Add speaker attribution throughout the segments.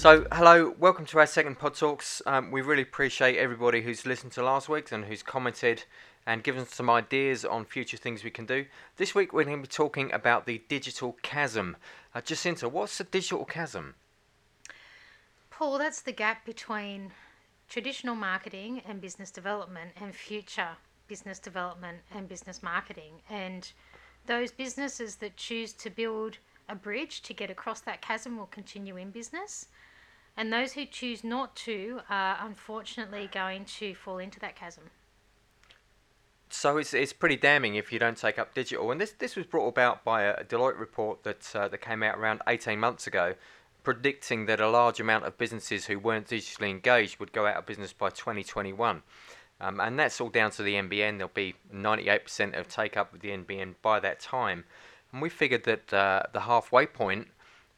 Speaker 1: So, hello, welcome to our second Pod Talks. Um, we really appreciate everybody who's listened to last week's and who's commented and given some ideas on future things we can do. This week we're going to be talking about the digital chasm. Uh, Jacinta, what's the digital chasm?
Speaker 2: Paul, that's the gap between traditional marketing and business development and future business development and business marketing. And those businesses that choose to build a bridge to get across that chasm will continue in business. And those who choose not to are unfortunately going to fall into that chasm.
Speaker 1: So it's, it's pretty damning if you don't take up digital. And this, this was brought about by a Deloitte report that, uh, that came out around 18 months ago, predicting that a large amount of businesses who weren't digitally engaged would go out of business by 2021. Um, and that's all down to the NBN. There'll be 98% of take up of the NBN by that time. And we figured that uh, the halfway point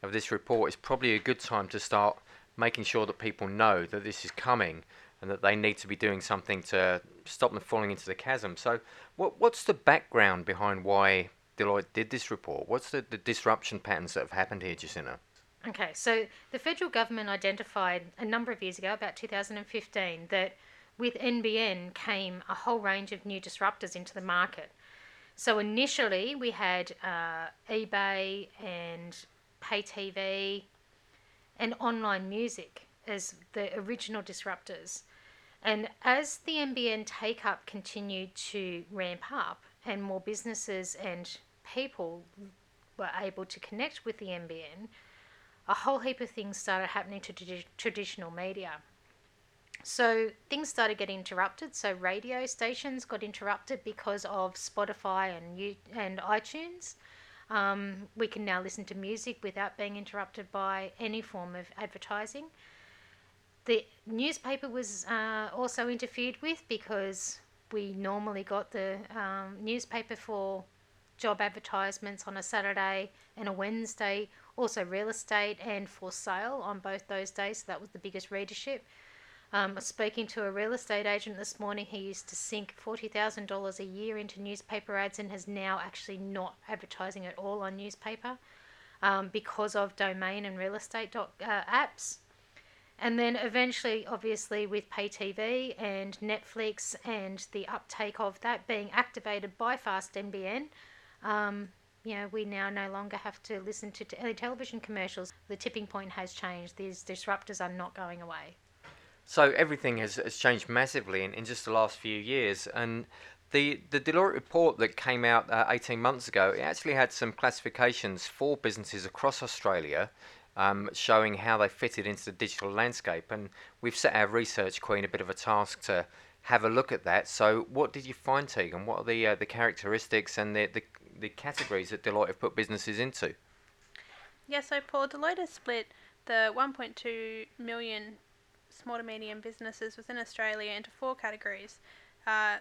Speaker 1: of this report is probably a good time to start making sure that people know that this is coming and that they need to be doing something to stop them falling into the chasm. So, what, what's the background behind why Deloitte did this report? What's the, the disruption patterns that have happened here, Jacinta?
Speaker 2: Okay, so the federal government identified a number of years ago, about 2015, that with NBN came a whole range of new disruptors into the market. So initially we had uh, eBay and pay TV and online music as the original disruptors. And as the NBN take up continued to ramp up and more businesses and people were able to connect with the NBN, a whole heap of things started happening to tradi- traditional media. So things started getting interrupted. So radio stations got interrupted because of Spotify and you and iTunes. Um, we can now listen to music without being interrupted by any form of advertising. The newspaper was uh, also interfered with because we normally got the um, newspaper for job advertisements on a Saturday and a Wednesday, also real estate and for sale on both those days. So that was the biggest readership. Um, speaking to a real estate agent this morning, he used to sink $40,000 a year into newspaper ads and has now actually not advertising at all on newspaper um, because of domain and real estate doc, uh, apps. And then eventually, obviously, with pay TV and Netflix and the uptake of that being activated by Fast NBN, um, you know, we now no longer have to listen to t- any television commercials. The tipping point has changed. These disruptors are not going away.
Speaker 1: So everything has, has changed massively in, in just the last few years. And the, the Deloitte report that came out uh, 18 months ago, it actually had some classifications for businesses across Australia um, showing how they fitted into the digital landscape. And we've set our research queen a bit of a task to have a look at that. So what did you find, Tegan? What are the, uh, the characteristics and the, the, the categories that Deloitte have put businesses into?
Speaker 3: Yeah, so Paul, Deloitte has split the 1.2 million small to medium businesses within Australia into four categories, uh,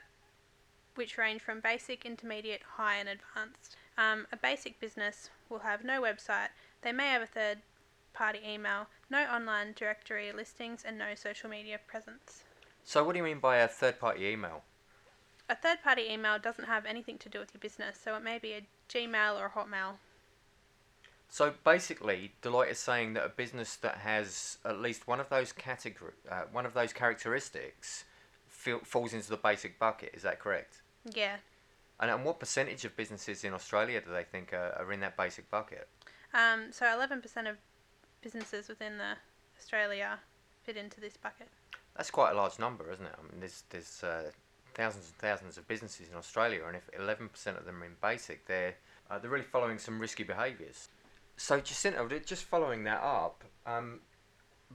Speaker 3: which range from basic, intermediate, high, and advanced. Um, a basic business will have no website, they may have a third party email, no online directory listings, and no social media presence.
Speaker 1: So what do you mean by a third party email?
Speaker 3: A third party email doesn't have anything to do with your business, so it may be a Gmail or a Hotmail.
Speaker 1: So basically, Deloitte is saying that a business that has at least one of those category, uh, one of those characteristics, feel, falls into the basic bucket. Is that correct?
Speaker 3: Yeah.
Speaker 1: And, and what percentage of businesses in Australia do they think are, are in that basic bucket?
Speaker 3: Um, so 11% of businesses within the Australia fit into this bucket.
Speaker 1: That's quite a large number, isn't it? I mean, there's there's uh, thousands and thousands of businesses in Australia, and if 11% of them are in basic, they're uh, they're really following some risky behaviours. So Jacinta, just following that up, um,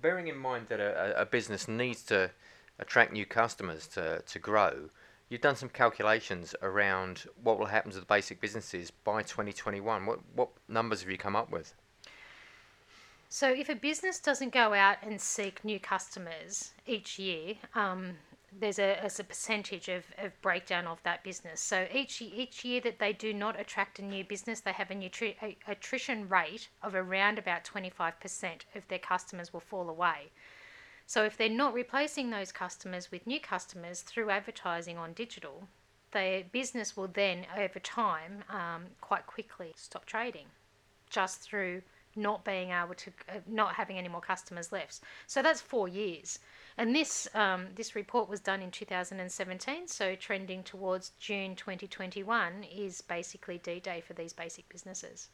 Speaker 1: bearing in mind that a, a business needs to attract new customers to, to grow, you've done some calculations around what will happen to the basic businesses by 2021. What what numbers have you come up with?
Speaker 2: So, if a business doesn't go out and seek new customers each year, um, there's a, a percentage of, of breakdown of that business. So each each year that they do not attract a new business, they have a, nutri- a attrition rate of around about 25% of their customers will fall away. So if they're not replacing those customers with new customers through advertising on digital, their business will then, over time, um, quite quickly stop trading, just through not being able to, uh, not having any more customers left. So that's four years. And this um, this report was done in 2017, so trending towards June 2021 is basically D-Day for these basic businesses.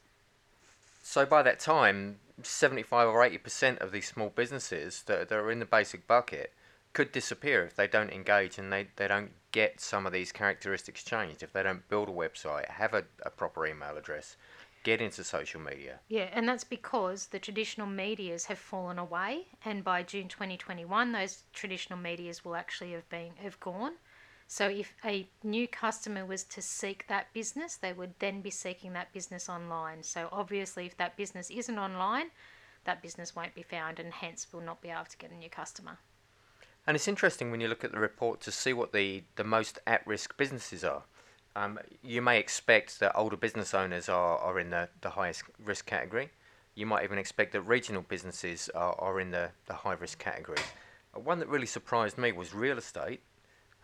Speaker 1: So by that time, 75 or 80% of these small businesses that, that are in the basic bucket could disappear if they don't engage and they, they don't get some of these characteristics changed, if they don't build a website, have a, a proper email address, get into social media.
Speaker 2: Yeah, and that's because the traditional medias have fallen away, and by June 2021, those traditional medias will actually have been have gone. So if a new customer was to seek that business, they would then be seeking that business online. So obviously, if that business isn't online, that business won't be found, and hence will not be able to get a new customer.
Speaker 1: And it's interesting when you look at the report to see what the, the most at risk businesses are. Um, you may expect that older business owners are, are in the, the highest risk category. You might even expect that regional businesses are, are in the, the high risk category. Uh, One that really surprised me was real estate.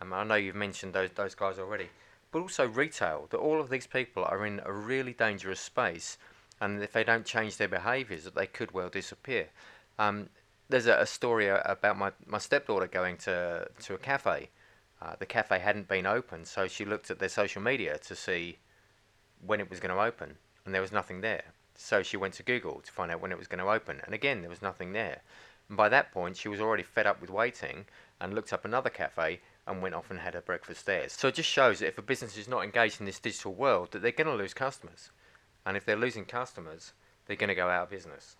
Speaker 1: Um, I know you've mentioned those, those guys already, but also retail, that all of these people are in a really dangerous space, and if they don't change their behaviours, that they could well disappear. Um, there's a, a story about my, my stepdaughter going to, to a cafe. Uh, the cafe hadn't been open, so she looked at their social media to see when it was going to open, and there was nothing there. So she went to Google to find out when it was going to open, and again, there was nothing there. And by that point, she was already fed up with waiting and looked up another cafe and went off and had her breakfast there. So it just shows that if a business is not engaged in this digital world, that they're going to lose customers. And if they're losing customers, they're going to go out of business.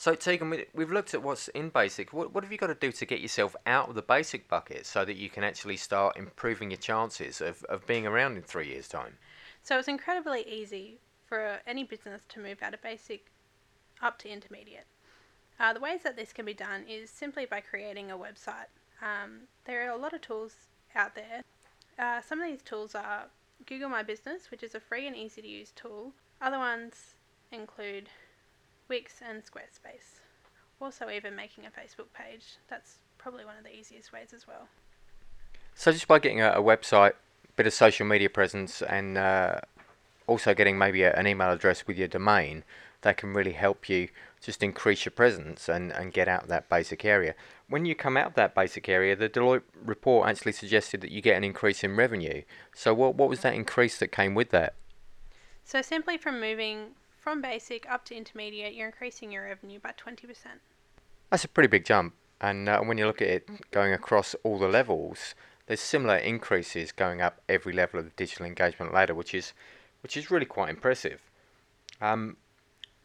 Speaker 1: So Tegan, we- we've looked at what's in basic. What, what have you got to do to get yourself out of the basic bucket so that you can actually start improving your chances of, of being around in three years' time?
Speaker 3: So it's incredibly easy for any business to move out of basic up to intermediate. Uh, the ways that this can be done is simply by creating a website. Um, there are a lot of tools out there. Uh, some of these tools are Google My Business, which is a free and easy to use tool. Other ones include Wix and Squarespace. Also, even making a Facebook page. That's probably one of the easiest ways as well.
Speaker 1: So just by getting a, a website, bit of social media presence, and uh, also getting maybe a, an email address with your domain, that can really help you just increase your presence and, and get out of that basic area. When you come out of that basic area, the Deloitte report actually suggested that you get an increase in revenue. So what what was that increase that came with that?
Speaker 3: So simply from moving from basic up to intermediate, you're increasing your revenue by 20%.
Speaker 1: That's a pretty big jump. And uh, when you look at it going across all the levels, there's similar increases going up every level of the digital engagement ladder, which is which is really quite impressive. Um,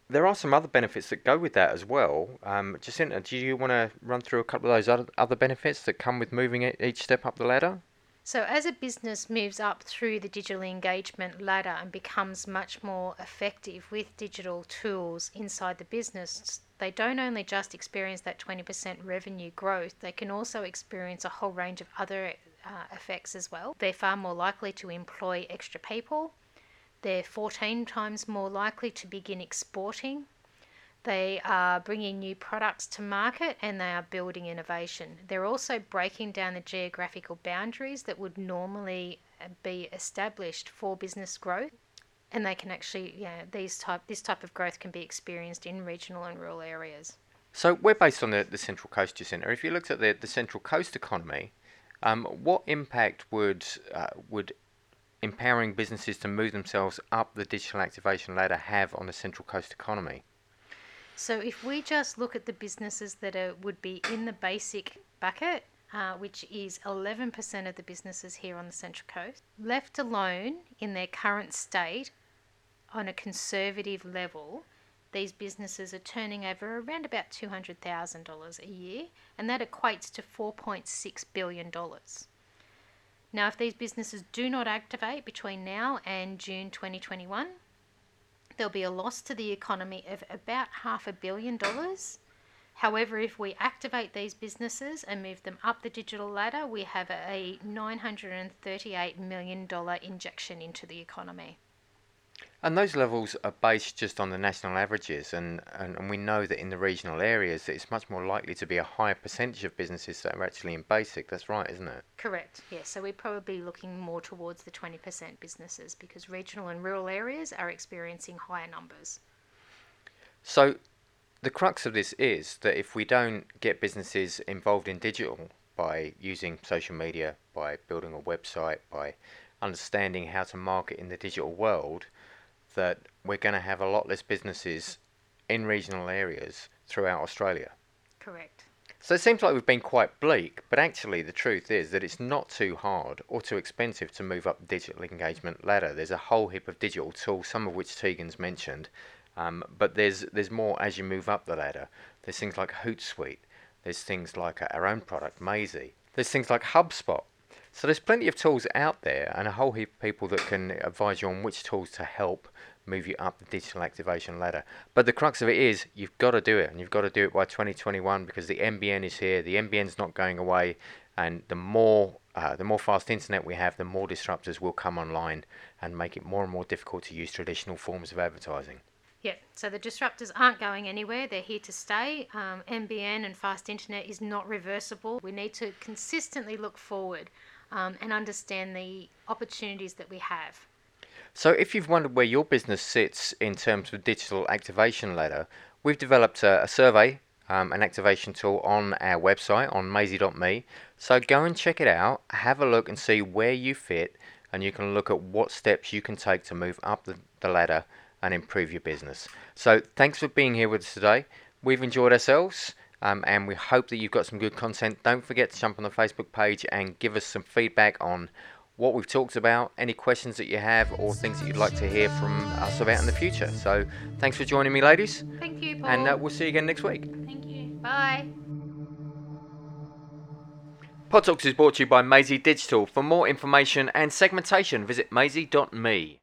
Speaker 1: there are some other benefits that go with that as well. Um, Jacinta, do you want to run through a couple of those other, benefits that come with moving each step up the ladder?
Speaker 2: So, as a business moves up through the digital engagement ladder and becomes much more effective with digital tools inside the business, they don't only just experience that 20% revenue growth, they can also experience a whole range of other uh, effects as well. They're far more likely to employ extra people, they're 14 times more likely to begin exporting. They are bringing new products to market and they are building innovation. They're also breaking down the geographical boundaries that would normally uh, be established for business growth. And they can actually, yeah, these type this type of growth can be experienced in regional and rural areas.
Speaker 1: So we're based on the, the Central Coast Jacinta. If you looked at the, the Central Coast economy, um, what impact would uh, would empowering businesses to move themselves up the digital activation ladder have on the Central Coast economy?
Speaker 2: So if we just look at the businesses that are, would be in the basic bucket, uh, which is 11% of the businesses here on the Central Coast, left alone in their current state on a conservative level, these businesses are turning over around about $200,000 a year, and that equates to $4.6 billion. Now, if these businesses do not activate between now and June 2021, there'll be a loss to the economy of about half a billion dollars However, if we activate these businesses and move them up the digital ladder, we have a $938 million injection into the economy.
Speaker 1: And those levels are based just on the national averages, and, and, and we know that in the regional areas, it's much more likely to be a higher percentage of businesses that are actually in basic. That's right, isn't it?
Speaker 2: Correct, yes. So we're probably looking more towards the 20% businesses because regional and rural areas are experiencing higher numbers.
Speaker 1: So, the crux of this is that if we don't get businesses involved in digital by using social media, by building a website, by understanding how to market in the digital world, that we're going to have a lot less businesses in regional areas throughout Australia.
Speaker 2: Correct.
Speaker 1: So it seems like we've been quite bleak, but actually the truth is that it's not too hard or too expensive to move up the digital engagement ladder. There's a whole heap of digital tools, some of which Tegan's mentioned, um, but there's there's more as you move up the ladder. There's things like Hootsuite. There's things like our own product, Maisie. There's things like HubSpot. So there's plenty of tools out there and a whole heap of people that can advise you on which tools to help move you up the digital activation ladder. But the crux of it is you've got to do it and you've got to do it by 2021 because the NBN is here. The NBN's not going away and the more uh, the more fast internet we have, the more disruptors will come online and make it more and more difficult to use traditional forms of advertising.
Speaker 2: Yeah, so the disruptors aren't going anywhere. They're here to stay. Um, NBN and fast internet is not reversible. We need to consistently look forward um, and understand the opportunities that we have.
Speaker 1: So, if you've wondered where your business sits in terms of digital activation ladder, we've developed a, a survey, um, an activation tool on our website on maisie.me. So, go and check it out, have a look and see where you fit, and you can look at what steps you can take to move up the, the ladder and improve your business. So, thanks for being here with us today. We've enjoyed ourselves. Um, and we hope that you've got some good content. Don't forget to jump on the Facebook page and give us some feedback on what we've talked about, any questions that you have, or things that you'd like to hear from us about in the future. So, thanks for joining me, ladies,
Speaker 2: Thank you, Paul.
Speaker 1: and uh, we'll see you again next week.
Speaker 3: Thank you.
Speaker 2: Bye.
Speaker 1: Pod Talks is brought to you by Maisie Digital. For more information and segmentation, visit maisie.me.